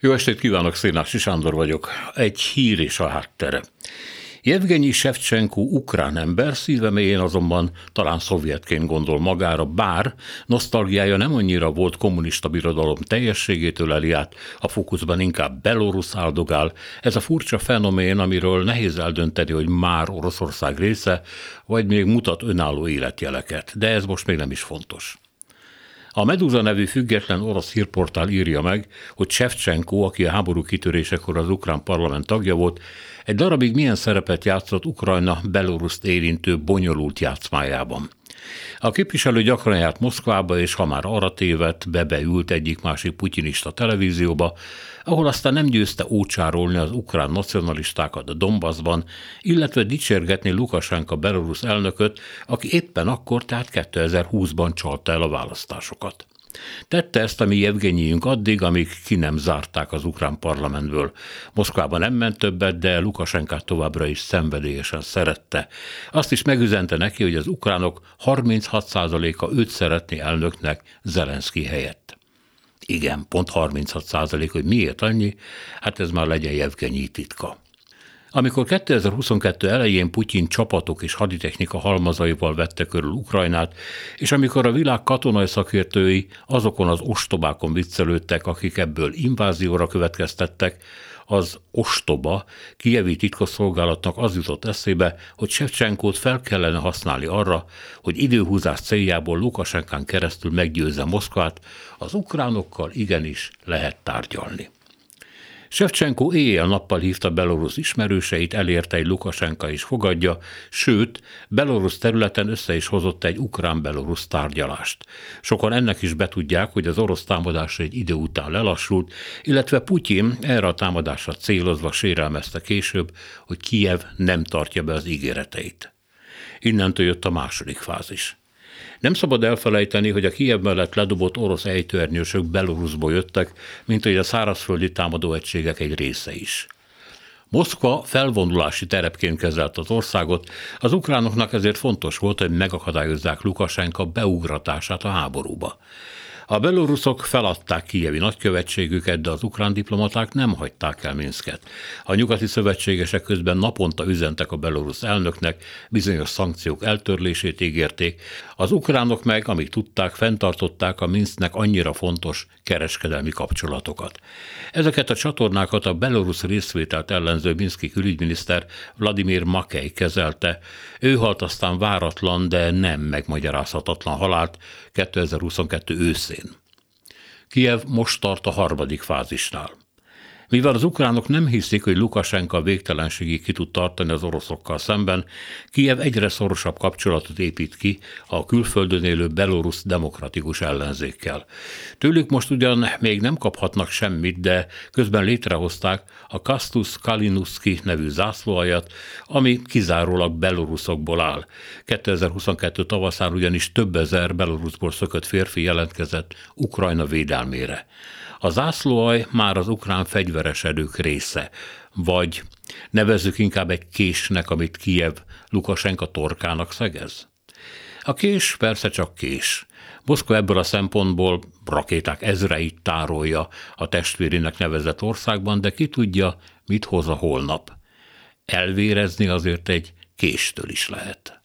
Jó estét kívánok, Szénási Sándor vagyok. Egy hír és a háttere. Jevgenyi Shevchenko ukrán ember, szíve mélyén azonban talán szovjetként gondol magára, bár nosztalgiája nem annyira volt kommunista birodalom teljességétől eliát, a fókuszban inkább Belarus áldogál. Ez a furcsa fenomén, amiről nehéz eldönteni, hogy már Oroszország része, vagy még mutat önálló életjeleket, de ez most még nem is fontos. A Meduza nevű független orosz hírportál írja meg, hogy Shevchenko, aki a háború kitörésekor az ukrán parlament tagja volt, egy darabig milyen szerepet játszott Ukrajna Beloruszt érintő bonyolult játszmájában. A képviselő gyakran járt Moszkvába, és ha már arra tévedt, bebeült egyik-másik putyinista televízióba, ahol aztán nem győzte ócsárolni az ukrán nacionalistákat a Donbassban, illetve dicsérgetni Lukasenka belorusz elnököt, aki éppen akkor, tehát 2020-ban csalta el a választásokat. Tette ezt a mi Evgenyijünk addig, amíg ki nem zárták az ukrán parlamentből. Moszkvában nem ment többet, de Lukasenkát továbbra is szenvedélyesen szerette. Azt is megüzente neki, hogy az ukránok 36%-a őt szeretné elnöknek Zelenszky helyett. Igen, pont 36 százalék, hogy miért annyi, hát ez már legyen Jevgenyi titka. Amikor 2022 elején Putyin csapatok és haditechnika halmazaival vette körül Ukrajnát, és amikor a világ katonai szakértői azokon az ostobákon viccelődtek, akik ebből invázióra következtettek, az ostoba kievi titkosszolgálatnak az jutott eszébe, hogy Sevcsenkót fel kellene használni arra, hogy időhúzás céljából Lukasenkán keresztül meggyőzze Moszkvát, az ukránokkal igenis lehet tárgyalni. Shevchenko éjjel-nappal hívta Belarus ismerőseit, elérte egy Lukasenka is fogadja, sőt, Belarus területen össze is hozott egy ukrán-belarus tárgyalást. Sokan ennek is betudják, hogy az orosz támadás egy idő után lelassult, illetve Putyin erre a támadásra célozva sérelmezte később, hogy Kijev nem tartja be az ígéreteit. Innentől jött a második fázis. Nem szabad elfelejteni, hogy a Kiev mellett ledobott orosz ejtőernyősök Belarusból jöttek, mint hogy a szárazföldi támadó egységek egy része is. Moszkva felvonulási terepként kezelt az országot, az ukránoknak ezért fontos volt, hogy megakadályozzák Lukasenka beugratását a háborúba. A beloruszok feladták Kijevi nagykövetségüket, de az ukrán diplomaták nem hagyták el Minsket. A nyugati szövetségesek közben naponta üzentek a belorusz elnöknek, bizonyos szankciók eltörlését ígérték, az ukránok meg, amíg tudták, fenntartották a Minsknek annyira fontos kereskedelmi kapcsolatokat. Ezeket a csatornákat a belorusz részvételt ellenző Minszki külügyminiszter Vladimir Makej kezelte. Ő halt aztán váratlan, de nem megmagyarázhatatlan halált 2022 őszén. Kiev most tart a harmadik fázisnál. Mivel az ukránok nem hiszik, hogy Lukasenka végtelenségig ki tud tartani az oroszokkal szemben, Kiev egyre szorosabb kapcsolatot épít ki a külföldön élő belorusz demokratikus ellenzékkel. Tőlük most ugyan még nem kaphatnak semmit, de közben létrehozták a Kastus Kalinuski nevű zászlóajat, ami kizárólag beloruszokból áll. 2022 tavaszán ugyanis több ezer beloruszból szökött férfi jelentkezett Ukrajna védelmére. A zászlóaj már az ukrán fegyveres erők része, vagy nevezzük inkább egy késnek, amit Kiev Lukasenka torkának szegez? A kés persze csak kés. Moszkva ebből a szempontból rakéták ezreit tárolja a testvérének nevezett országban, de ki tudja, mit hoz a holnap. Elvérezni azért egy késtől is lehet.